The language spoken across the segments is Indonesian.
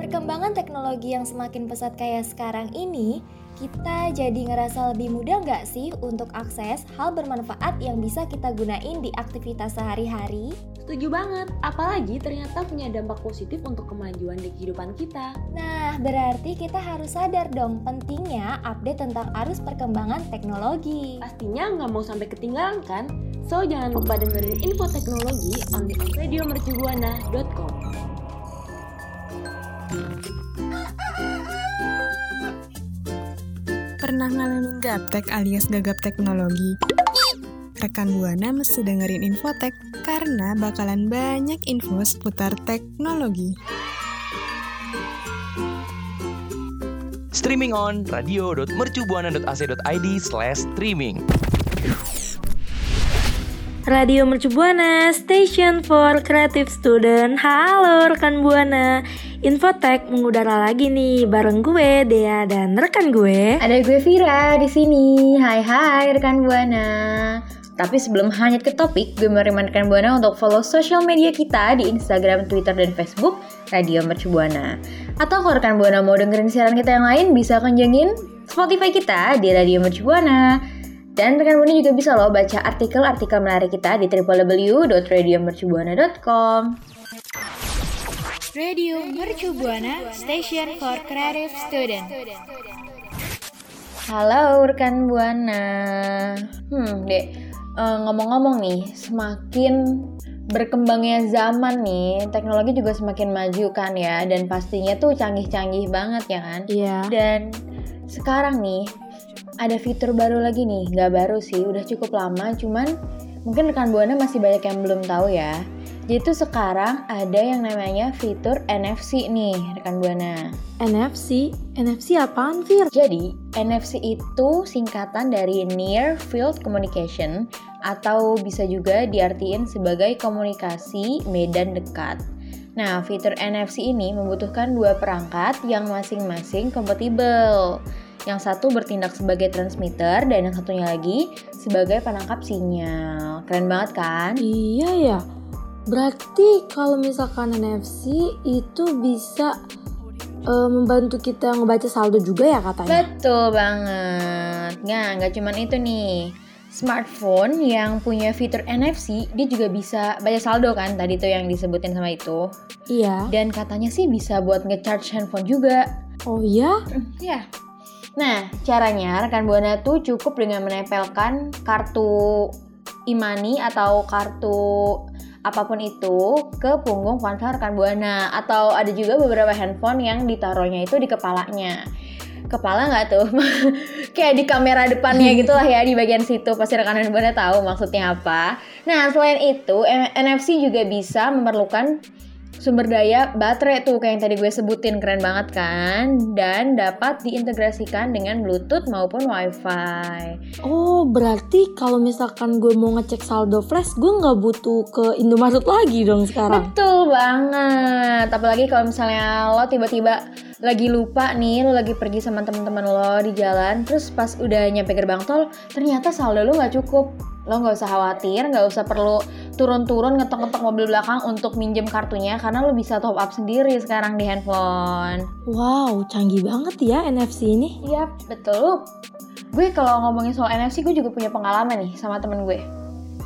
Perkembangan teknologi yang semakin pesat kayak sekarang ini, kita jadi ngerasa lebih mudah nggak sih untuk akses hal bermanfaat yang bisa kita gunain di aktivitas sehari-hari? Setuju banget, apalagi ternyata punya dampak positif untuk kemajuan di kehidupan kita. Nah, berarti kita harus sadar dong pentingnya update tentang arus perkembangan teknologi. Pastinya nggak mau sampai ketinggalan kan? So, jangan lupa dengerin info teknologi on the radiomercubuana.com. Pernah ngalamin gaptek alias gagap teknologi? Rekan Buana mesti dengerin Infotek karena bakalan banyak info seputar teknologi. Streaming on radio.mercubuana.ac.id slash streaming. Radio Mercu Buana, Station for Creative Student. Halo rekan Buana. Infotek mengudara lagi nih bareng gue Dea dan rekan gue. Ada gue Vira di sini. Hai hai rekan Buana. Tapi sebelum hanyut ke topik, gue mau rekan Buana untuk follow social media kita di Instagram, Twitter, dan Facebook Radio Mercu Buana. Atau kalau rekan Buana mau dengerin siaran kita yang lain, bisa kunjungin Spotify kita di Radio Mercu Buana. Dan rekan Buana juga bisa loh baca artikel-artikel menarik kita di www.radiomercubuana.com. Radio Mercu Buana, Station for Creative Student. Halo rekan Buana. Hmm, Dek, eh, ngomong-ngomong nih, semakin berkembangnya zaman nih, teknologi juga semakin maju kan ya, dan pastinya tuh canggih-canggih banget ya kan. Iya. Dan sekarang nih, ada fitur baru lagi nih, nggak baru sih, udah cukup lama, cuman mungkin rekan Buana masih banyak yang belum tahu ya. Jadi tuh sekarang ada yang namanya fitur NFC nih, rekan Buana. NFC, NFC apaan Fir? Jadi, NFC itu singkatan dari Near Field Communication atau bisa juga diartiin sebagai komunikasi medan dekat. Nah, fitur NFC ini membutuhkan dua perangkat yang masing-masing kompatibel. Yang satu bertindak sebagai transmitter dan yang satunya lagi sebagai penangkap sinyal. Keren banget kan? Iya ya. Berarti kalau misalkan NFC itu bisa eh, membantu kita ngebaca saldo juga ya katanya? Betul banget. Nah, nggak cuman itu nih. Smartphone yang punya fitur NFC, dia juga bisa baca saldo kan tadi tuh yang disebutin sama itu. Iya. Dan katanya sih bisa buat nge-charge handphone juga. Oh iya? Ya. Nah, caranya rekan Buana tuh cukup dengan menempelkan kartu imani atau kartu apa pun itu ke punggung ponsel rekan Buana atau ada juga beberapa handphone yang ditaruhnya itu di kepalanya. Kepala nggak tuh? Kayak di kamera depannya gitu lah ya di bagian situ pasti rekan Buana tahu maksudnya apa. Nah, selain itu NFC juga bisa memerlukan sumber daya baterai tuh kayak yang tadi gue sebutin keren banget kan dan dapat diintegrasikan dengan Bluetooth maupun WiFi. Oh berarti kalau misalkan gue mau ngecek saldo flash, gue nggak butuh ke Indomaret lagi dong sekarang? Betul banget. Apalagi kalau misalnya lo tiba-tiba lagi lupa nih, lo lagi pergi sama teman-teman lo di jalan, terus pas udah nyampe gerbang tol, ternyata saldo lo nggak cukup. Lo nggak usah khawatir, nggak usah perlu turun-turun ngetok-ngetok mobil belakang untuk minjem kartunya, karena lo bisa top up sendiri sekarang di handphone. Wow, canggih banget ya NFC ini. Iya, betul. Gue kalau ngomongin soal NFC, gue juga punya pengalaman nih sama temen gue.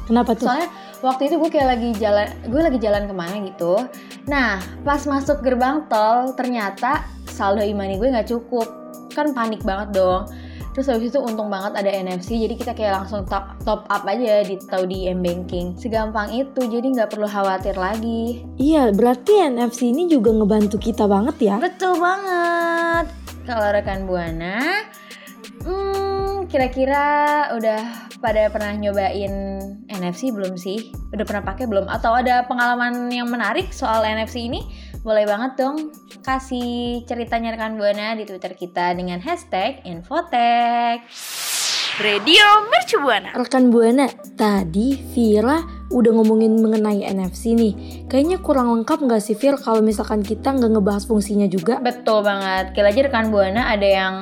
Kenapa tuh? Soalnya waktu itu gue kayak lagi jalan, gue lagi jalan ke mana gitu. Nah, pas masuk gerbang tol, ternyata saldo imani gue nggak cukup. Kan panik banget dong. Terus habis itu untung banget ada NFC, jadi kita kayak langsung top, top up aja di tahu di m-banking. Segampang itu, jadi nggak perlu khawatir lagi. Iya, berarti NFC ini juga ngebantu kita banget ya. Betul banget. Kalau rekan Buana, hmm, kira-kira udah pada pernah nyobain NFC belum sih? Udah pernah pakai belum? Atau ada pengalaman yang menarik soal NFC ini? Boleh banget dong kasih ceritanya rekan Buana di Twitter kita dengan hashtag Infotek. Radio Mercu Buana. Rekan Buana, tadi Vira udah ngomongin mengenai NFC nih. Kayaknya kurang lengkap nggak sih Vir kalau misalkan kita nggak ngebahas fungsinya juga? Betul banget. Kira aja rekan Buana ada yang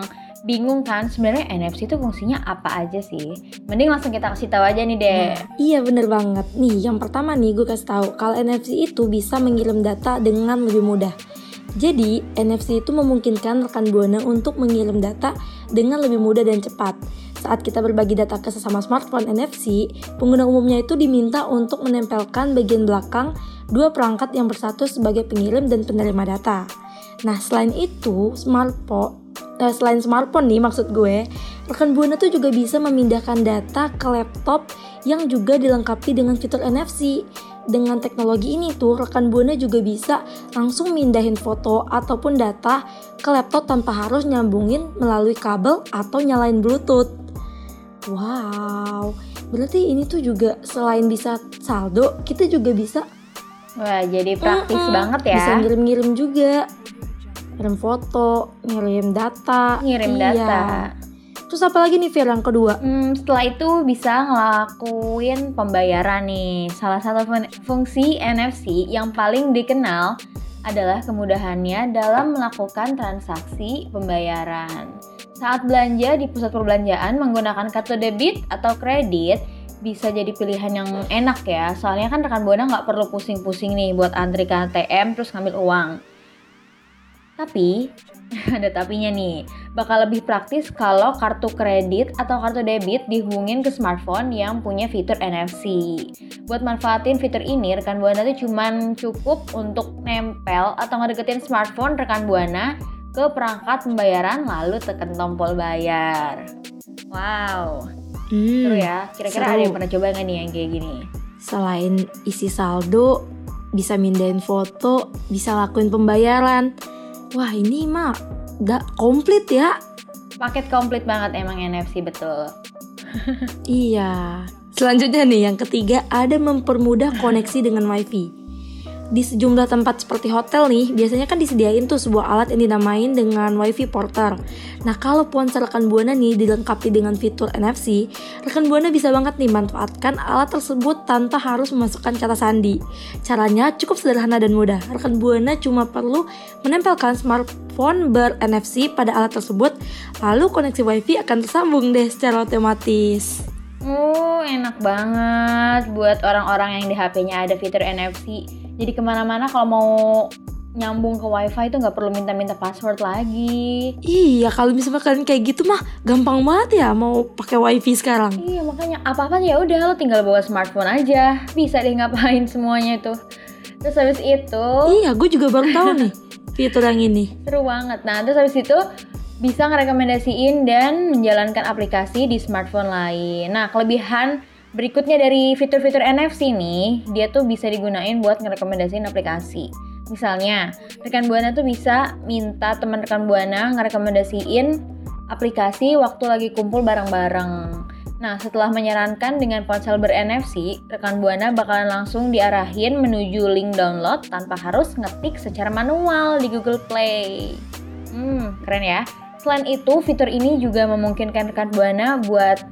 bingung kan sebenarnya NFC itu fungsinya apa aja sih? Mending langsung kita kasih tahu aja nih deh. Iya bener banget. Nih yang pertama nih gue kasih tahu kalau NFC itu bisa mengirim data dengan lebih mudah. Jadi NFC itu memungkinkan rekan buana untuk mengirim data dengan lebih mudah dan cepat. Saat kita berbagi data ke sesama smartphone NFC, pengguna umumnya itu diminta untuk menempelkan bagian belakang dua perangkat yang bersatu sebagai pengirim dan penerima data. Nah, selain itu, smartphone eh, selain smartphone nih maksud gue, rekan buana tuh juga bisa memindahkan data ke laptop yang juga dilengkapi dengan fitur NFC. Dengan teknologi ini tuh rekan buana juga bisa langsung mindahin foto ataupun data ke laptop tanpa harus nyambungin melalui kabel atau nyalain Bluetooth. Wow, berarti ini tuh juga selain bisa saldo, kita juga bisa Wah, jadi praktis Mm-mm. banget ya. bisa ngirim-ngirim juga. Ngirim foto, ngirim data. Ngirim Iya. data. Terus apa lagi nih Fir yang kedua? Hmm, setelah itu bisa ngelakuin pembayaran nih. Salah satu fun- fungsi NFC yang paling dikenal adalah kemudahannya dalam melakukan transaksi pembayaran. Saat belanja di pusat perbelanjaan menggunakan kartu debit atau kredit bisa jadi pilihan yang enak ya. Soalnya kan rekan buana nggak perlu pusing-pusing nih buat antri ke ATM terus ngambil uang. Tapi ada tapinya nih. Bakal lebih praktis kalau kartu kredit atau kartu debit dihubungin ke smartphone yang punya fitur NFC. Buat manfaatin fitur ini, rekan Buana tuh cuman cukup untuk nempel atau ngedeketin smartphone rekan Buana ke perangkat pembayaran lalu tekan tombol bayar. Wow, Hmm, seru ya. Kira-kira ada yang pernah coba nggak nih yang kayak gini? Selain isi saldo, bisa mindahin foto, bisa lakuin pembayaran. Wah ini mah gak komplit ya. Paket komplit banget emang NFC betul. Iya. Selanjutnya nih yang ketiga ada mempermudah koneksi dengan wifi. Di sejumlah tempat seperti hotel nih, biasanya kan disediain tuh sebuah alat yang dinamain dengan wifi porter. Nah kalau ponsel rekan buana nih dilengkapi dengan fitur NFC, rekan buana bisa banget nih manfaatkan alat tersebut tanpa harus memasukkan kata sandi. Caranya cukup sederhana dan mudah. Rekan buana cuma perlu menempelkan smartphone ber-NFC pada alat tersebut, lalu koneksi wifi akan tersambung deh secara otomatis. Oh, enak banget buat orang-orang yang di HP-nya ada fitur NFC. Jadi ke mana-mana kalau mau nyambung ke WiFi itu nggak perlu minta-minta password lagi. Iya, kalau misalkan kayak gitu mah gampang banget ya mau pakai wifi sekarang. Iya, makanya apa-apa ya udah lo tinggal bawa smartphone aja. Bisa deh ngapain semuanya itu. Terus habis itu Iya, gue juga baru tahu nih fitur yang ini. seru banget. Nah, terus habis itu bisa ngerekomendasiin dan menjalankan aplikasi di smartphone lain. Nah, kelebihan berikutnya dari fitur-fitur NFC nih, dia tuh bisa digunain buat ngerekomendasiin aplikasi. Misalnya, rekan Buana tuh bisa minta teman rekan Buana ngerekomendasiin aplikasi waktu lagi kumpul bareng-bareng. Nah, setelah menyarankan dengan ponsel ber-NFC, rekan Buana bakalan langsung diarahin menuju link download tanpa harus ngetik secara manual di Google Play. Hmm, keren ya. Selain itu, fitur ini juga memungkinkan rekan Buana buat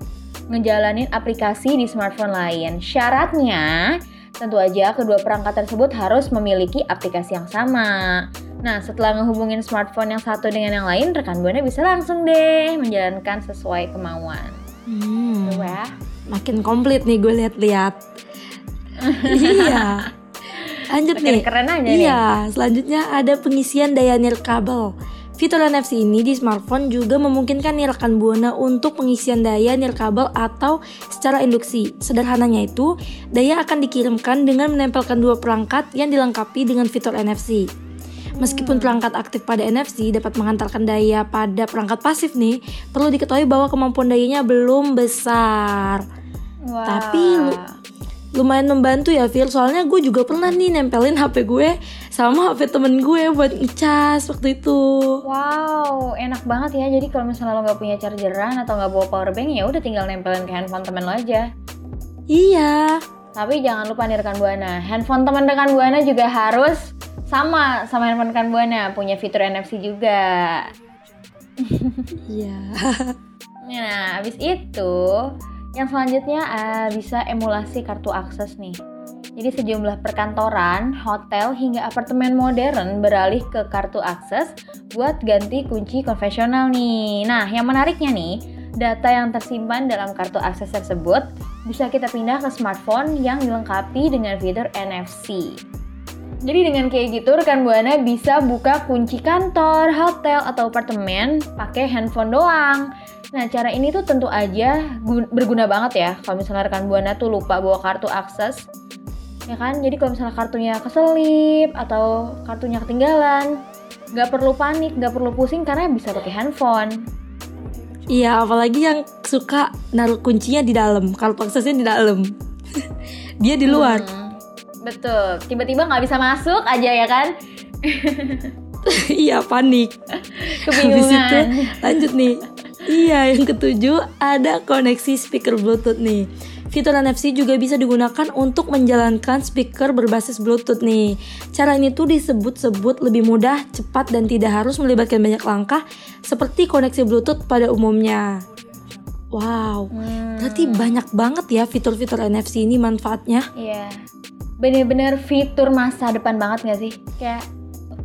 ngejalanin aplikasi di smartphone lain. Syaratnya, tentu aja kedua perangkat tersebut harus memiliki aplikasi yang sama. Nah, setelah ngehubungin smartphone yang satu dengan yang lain, rekan Buana bisa langsung deh menjalankan sesuai kemauan. Hmm, Seru ya? makin komplit nih gue lihat-lihat. iya. Lanjut Makin nih. keren aja nih. Iya, selanjutnya ada pengisian daya nirkabel. Fitur NFC ini di smartphone juga memungkinkan nih rekan Buana untuk pengisian daya nirkabel atau secara induksi. Sederhananya itu, daya akan dikirimkan dengan menempelkan dua perangkat yang dilengkapi dengan fitur NFC. Meskipun perangkat aktif pada NFC dapat mengantarkan daya pada perangkat pasif nih, perlu diketahui bahwa kemampuan dayanya belum besar. Wah. Tapi lu- lumayan membantu ya Phil soalnya gue juga pernah nih nempelin HP gue sama HP temen gue buat ngecas waktu itu Wow, enak banget ya. Jadi kalau misalnya lo nggak punya chargeran atau nggak bawa power bank, ya udah tinggal nempelin ke handphone temen lo aja. iya Tapi jangan lupa nih rekan Buana, handphone teman rekan Buana juga harus sama sama handphone rekan Buana, punya fitur NFC juga. iya Nah, habis itu yang selanjutnya ah, bisa emulasi kartu akses nih. Jadi sejumlah perkantoran, hotel, hingga apartemen modern beralih ke kartu akses buat ganti kunci konvensional nih. Nah, yang menariknya nih, data yang tersimpan dalam kartu akses tersebut bisa kita pindah ke smartphone yang dilengkapi dengan fitur NFC. Jadi dengan kayak gitu rekan Buana bisa buka kunci kantor, hotel, atau apartemen pakai handphone doang. Nah cara ini tuh tentu aja berguna banget ya kalau misalnya rekan Buana tuh lupa bawa kartu akses ya kan jadi kalau misalnya kartunya keselip atau kartunya ketinggalan nggak perlu panik nggak perlu pusing karena bisa pakai handphone Iya, apalagi yang suka naruh kuncinya di dalam, kartu aksesnya di dalam. Dia di luar. Hmm, betul. Tiba-tiba nggak bisa masuk aja ya kan? iya, panik. Kebingungan. Habis itu lanjut nih. Iya, yang ketujuh ada koneksi speaker Bluetooth nih. Fitur NFC juga bisa digunakan untuk menjalankan speaker berbasis Bluetooth nih. Cara ini tuh disebut-sebut lebih mudah, cepat, dan tidak harus melibatkan banyak langkah seperti koneksi Bluetooth pada umumnya. Wow, hmm. berarti banyak banget ya fitur-fitur NFC ini manfaatnya. Iya, bener-bener fitur masa depan banget gak sih? Kayak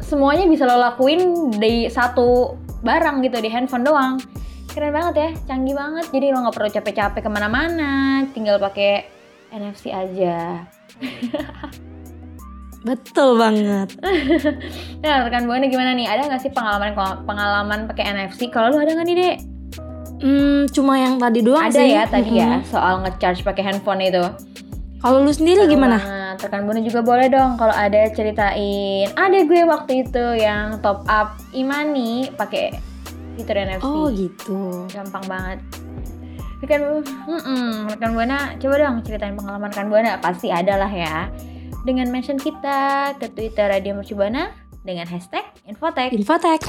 semuanya bisa lo lakuin di satu barang gitu, di handphone doang keren banget ya canggih banget jadi lo nggak perlu capek-capek ke mana-mana tinggal pakai NFC aja betul banget nah rekan buana gimana nih ada nggak sih pengalaman pengalaman pakai NFC kalau lo ada nggak nih dek Hmm, cuma yang tadi doang ada sih. ya tadi mm -hmm. ya soal ngecharge pakai handphone itu. Kalau lu sendiri Seru gimana? Banget. Rekan Buana juga boleh dong kalau ada ceritain. Ada gue waktu itu yang top up Imani pakai fitur NFC. Oh gitu. Gampang banget. Rekan, mm -mm, rekan buana, coba dong ceritain pengalaman rekan buana. Pasti ada lah ya. Dengan mention kita ke Twitter Radio Mercubuana dengan hashtag Infotech. Infotech.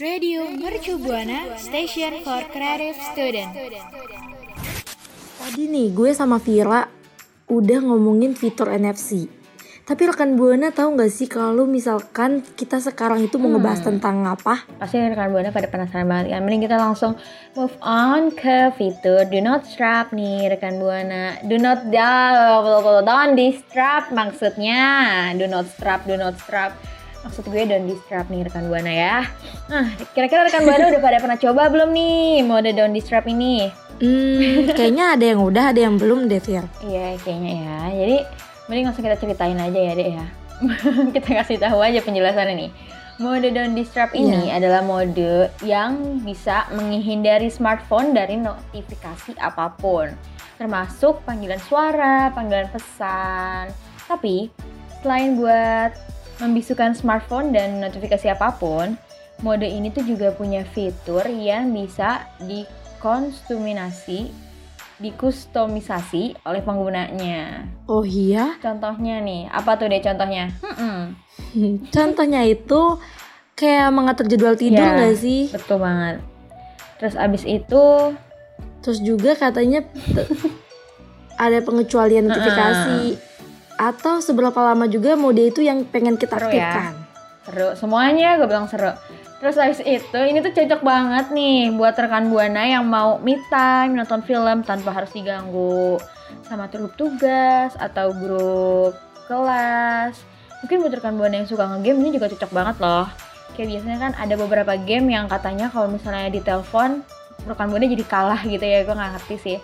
Radio Mercubuana, station for creative student. Tadi nih gue sama Vira udah ngomongin fitur NFC. Tapi rekan Buana tahu nggak sih kalau misalkan kita sekarang itu mau hmm. ngebahas tentang apa? Pasti rekan Buana pada penasaran banget kan. Mending kita langsung move on ke fitur do not strap nih rekan Buana. Do not don't distrap maksudnya. Do not strap, do not strap. Maksud gue don't distrap nih rekan Buana ya. Nah, kira-kira rekan Buana udah pada pernah coba belum nih mode don't distrap ini? Hmm, kayaknya ada yang udah, ada yang belum deh, Fir. Iya, kayaknya ya. Jadi mending langsung kita ceritain aja ya deh ya kita kasih tahu aja penjelasan ini Mode don't disturb ini yeah. adalah mode yang bisa menghindari smartphone dari notifikasi apa pun, termasuk panggilan suara, panggilan pesan. Tapi, selain buat membisukan smartphone dan notifikasi apa pun, mode ini tuh juga punya fitur yang bisa dikonsumasi dikustomisasi oleh penggunanya. Oh iya? Contohnya nih, apa tuh deh contohnya? Hmm, contohnya itu kayak mengatur jadwal tidur ya, gak sih? Betul banget. Terus abis itu, terus juga katanya ada pengecualian notifikasi. Atau seberapa lama juga mode itu yang pengen kita seru ya? aktifkan. Ya? Seru, semuanya gue bilang seru. Terus habis itu ini tuh cocok banget nih buat rekan buana yang mau me time nonton film tanpa harus diganggu sama grup tugas atau grup kelas. Mungkin buat rekan buana yang suka ngegame ini juga cocok banget loh. Kayak biasanya kan ada beberapa game yang katanya kalau misalnya di telepon rekan buana jadi kalah gitu ya, gue nggak ngerti sih.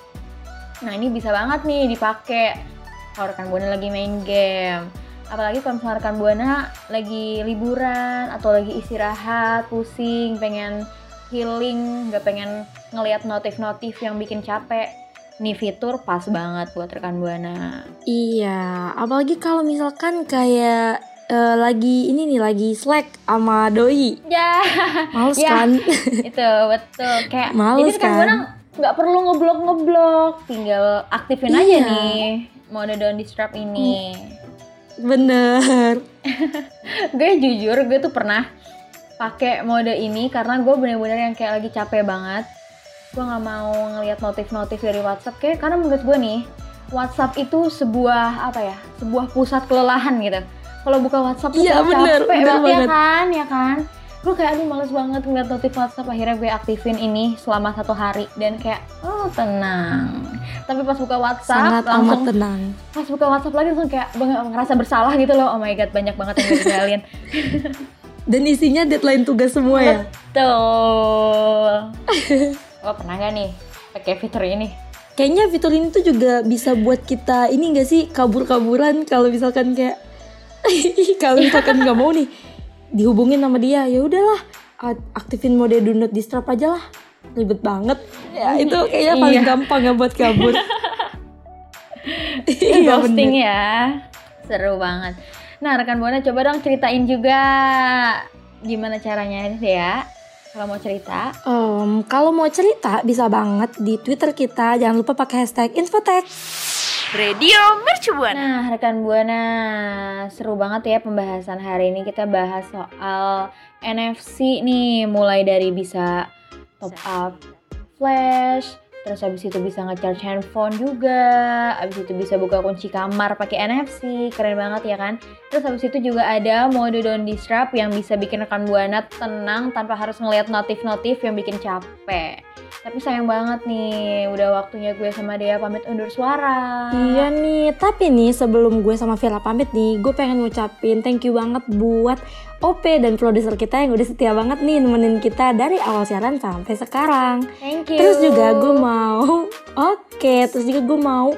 Nah ini bisa banget nih dipakai kalau rekan buana lagi main game apalagi kalau misalnya rekan buana lagi liburan atau lagi istirahat pusing pengen healing nggak pengen ngelihat notif-notif yang bikin capek nih fitur pas banget buat rekan buana. Iya apalagi kalau misalkan kayak uh, lagi ini nih lagi slack sama doi. Ya. Males ya, kan? Itu betul. Kayak males jadi rekan kan? buana nggak perlu ngeblok ngeblok tinggal aktifin iya. aja nih mode don't disturb ini. hmm Bener. gue jujur gue tuh pernah pakai mode ini karena gue bener-bener yang kayak lagi capek banget. Gue nggak mau ngeliat notif-notif dari WhatsApp kayak karena menurut gue nih WhatsApp itu sebuah apa ya? Sebuah pusat kelelahan gitu. Kalau buka WhatsApp tuh ya, bener, capek bener banget ya banget. kan, ya kan. Gue kayak aduh males banget ngeliat notif WhatsApp akhirnya gue aktifin ini selama satu hari dan kayak oh tenang tapi pas buka WhatsApp Sangat amat langsung tenang. pas buka WhatsApp lagi langsung kayak banget ngerasa bersalah gitu loh oh my god banyak banget yang gue tinggalin Dan isinya deadline tugas semua ya. Betul. oh pernah gak nih pakai fitur ini? Kayaknya fitur ini tuh juga bisa buat kita ini gak sih kabur-kaburan kalau misalkan kayak kalau misalkan nggak mau nih dihubungin sama dia ya udahlah aktifin mode do not disturb aja lah ribet banget ya itu kayaknya paling Iya. gampang ya buat kabur iya Ghosting ya. Seru banget. Nah rekan buana coba dong ceritain juga gimana caranya ya kalau mau cerita. Em, kalau mau cerita bisa banget di twitter kita jangan lupa pakai hashtag infotek Radio Mercu Buana. Nah, rekan Buana, seru banget ya pembahasan hari ini. Kita bahas soal NFC nih, mulai dari bisa top up flash, terus habis itu bisa nge-charge handphone juga, habis itu bisa buka kunci kamar pakai NFC, keren banget ya kan? Terus habis itu juga ada mode don't disturb yang bisa bikin rekan Buana tenang tanpa harus ngeliat notif-notif yang bikin capek. Tapi sayang banget nih, udah waktunya gue sama Dea pamit undur suara. Iya nih, tapi nih sebelum gue sama Vira pamit nih, gue pengen ngucapin thank you banget buat OP dan produser kita yang udah setia banget nih nemenin kita dari awal siaran sampai sekarang. Thank you. Terus juga gue mau, oke, terus juga gue mau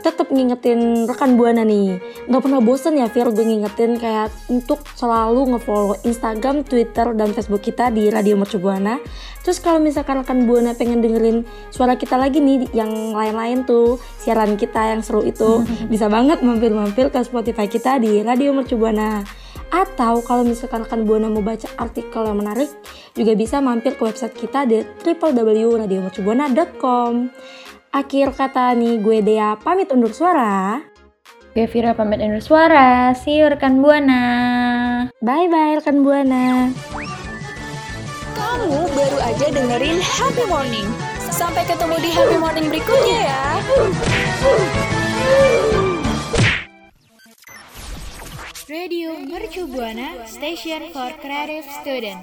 tetap ngingetin rekan buana nih nggak pernah bosen ya Fir gue ngingetin kayak untuk selalu ngefollow Instagram, Twitter, dan Facebook kita di Radio Mercu Buana terus kalau misalkan rekan buana pengen dengerin suara kita lagi nih yang lain-lain tuh siaran kita yang seru itu bisa banget mampir-mampir ke Spotify kita di Radio Mercu Buana atau kalau misalkan rekan buana mau baca artikel yang menarik juga bisa mampir ke website kita di www.radiomercubuana.com Akhir kata nih gue Dea pamit undur suara. Gue Vira pamit undur suara. See you rekan Buana. Bye bye rekan Buana. Kamu baru aja dengerin Happy Morning. Sampai ketemu di Happy Morning berikutnya ya. Radio Mercu Buana, Station for Creative Student.